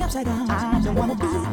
dancing upside down. I don't wanna be.